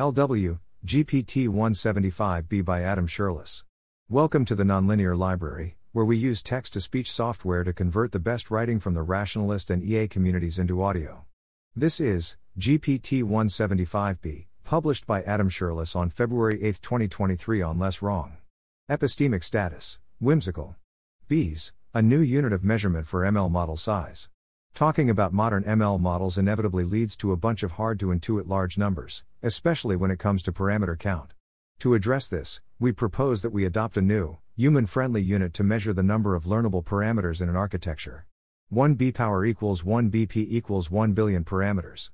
LW, GPT 175B by Adam Scherlis. Welcome to the Nonlinear Library, where we use text to speech software to convert the best writing from the rationalist and EA communities into audio. This is GPT 175B, published by Adam Scherlis on February 8, 2023 on Less Wrong. Epistemic status Whimsical. Bs, a new unit of measurement for ML model size. Talking about modern ML models inevitably leads to a bunch of hard to intuit large numbers, especially when it comes to parameter count. To address this, we propose that we adopt a new, human friendly unit to measure the number of learnable parameters in an architecture. 1 B power equals 1 BP equals 1 billion parameters.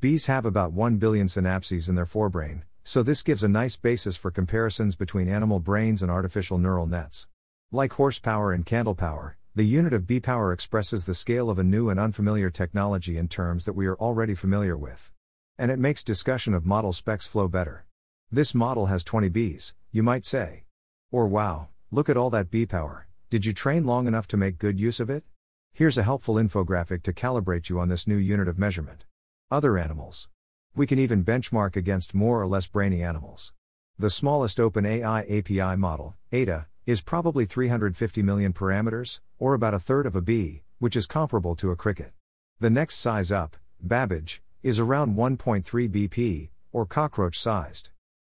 Bees have about 1 billion synapses in their forebrain, so this gives a nice basis for comparisons between animal brains and artificial neural nets. Like horsepower and candle power, the unit of B power expresses the scale of a new and unfamiliar technology in terms that we are already familiar with. And it makes discussion of model specs flow better. This model has 20 Bs, you might say. Or wow, look at all that B power, did you train long enough to make good use of it? Here's a helpful infographic to calibrate you on this new unit of measurement. Other animals. We can even benchmark against more or less brainy animals. The smallest OpenAI API model, Ada, is probably 350 million parameters, or about a third of a bee, which is comparable to a cricket. The next size up, Babbage, is around 1.3 BP, or cockroach sized.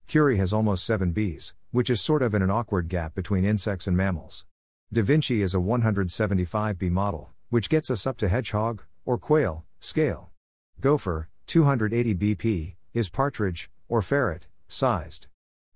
Curie has almost 7 Bs, which is sort of in an awkward gap between insects and mammals. Da Vinci is a 175 B model, which gets us up to hedgehog, or quail, scale. Gopher, 280 BP, is partridge, or ferret, sized.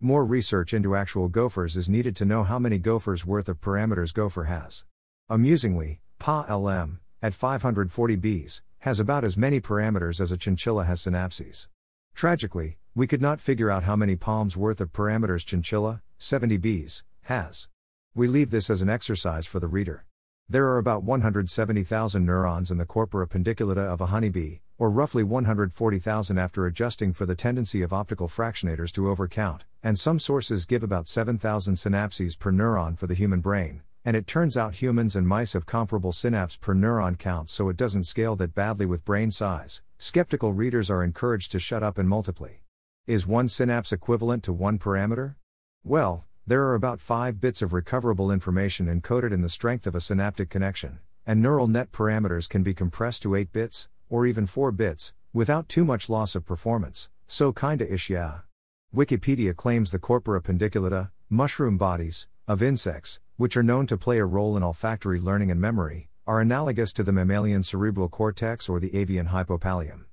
More research into actual gophers is needed to know how many gophers worth of parameters gopher has. Amusingly, PA-LM, at 540 Bs, has about as many parameters as a chinchilla has synapses. Tragically, we could not figure out how many palms worth of parameters chinchilla, 70 Bs, has. We leave this as an exercise for the reader. There are about 170,000 neurons in the corpora pedunculata of a honeybee, or roughly 140,000 after adjusting for the tendency of optical fractionators to overcount, and some sources give about 7,000 synapses per neuron for the human brain, and it turns out humans and mice have comparable synapse per neuron counts so it doesn't scale that badly with brain size. Skeptical readers are encouraged to shut up and multiply. Is one synapse equivalent to one parameter? Well, there are about 5 bits of recoverable information encoded in the strength of a synaptic connection, and neural net parameters can be compressed to 8 bits, or even 4 bits, without too much loss of performance, so kinda ish yeah. Wikipedia claims the corpora pedunculata, mushroom bodies, of insects, which are known to play a role in olfactory learning and memory, are analogous to the mammalian cerebral cortex or the avian hypopallium.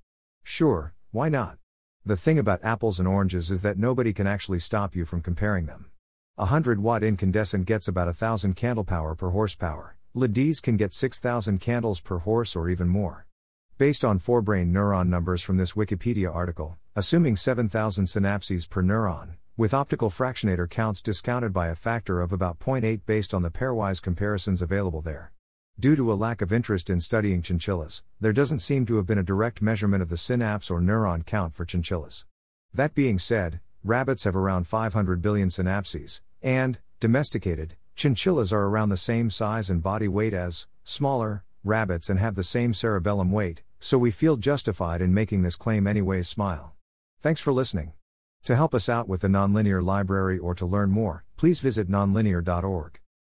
Sure, why not? The thing about apples and oranges is that nobody can actually stop you from comparing them. A 100 watt incandescent gets about a 1000 candle power per horsepower. LEDs can get 6000 candles per horse or even more. Based on forebrain neuron numbers from this Wikipedia article, assuming 7,000 synapses per neuron, with optical fractionator counts discounted by a factor of about 0.8 based on the pairwise comparisons available there. Due to a lack of interest in studying chinchillas, there doesn't seem to have been a direct measurement of the synapse or neuron count for chinchillas. That being said, rabbits have around 500 billion synapses, and, domesticated, chinchillas are around the same size and body weight as, smaller, rabbits and have the same cerebellum weight, so we feel justified in making this claim anyways smile. Thanks for listening. To help us out with the Nonlinear Library or to learn more, please visit nonlinear.org.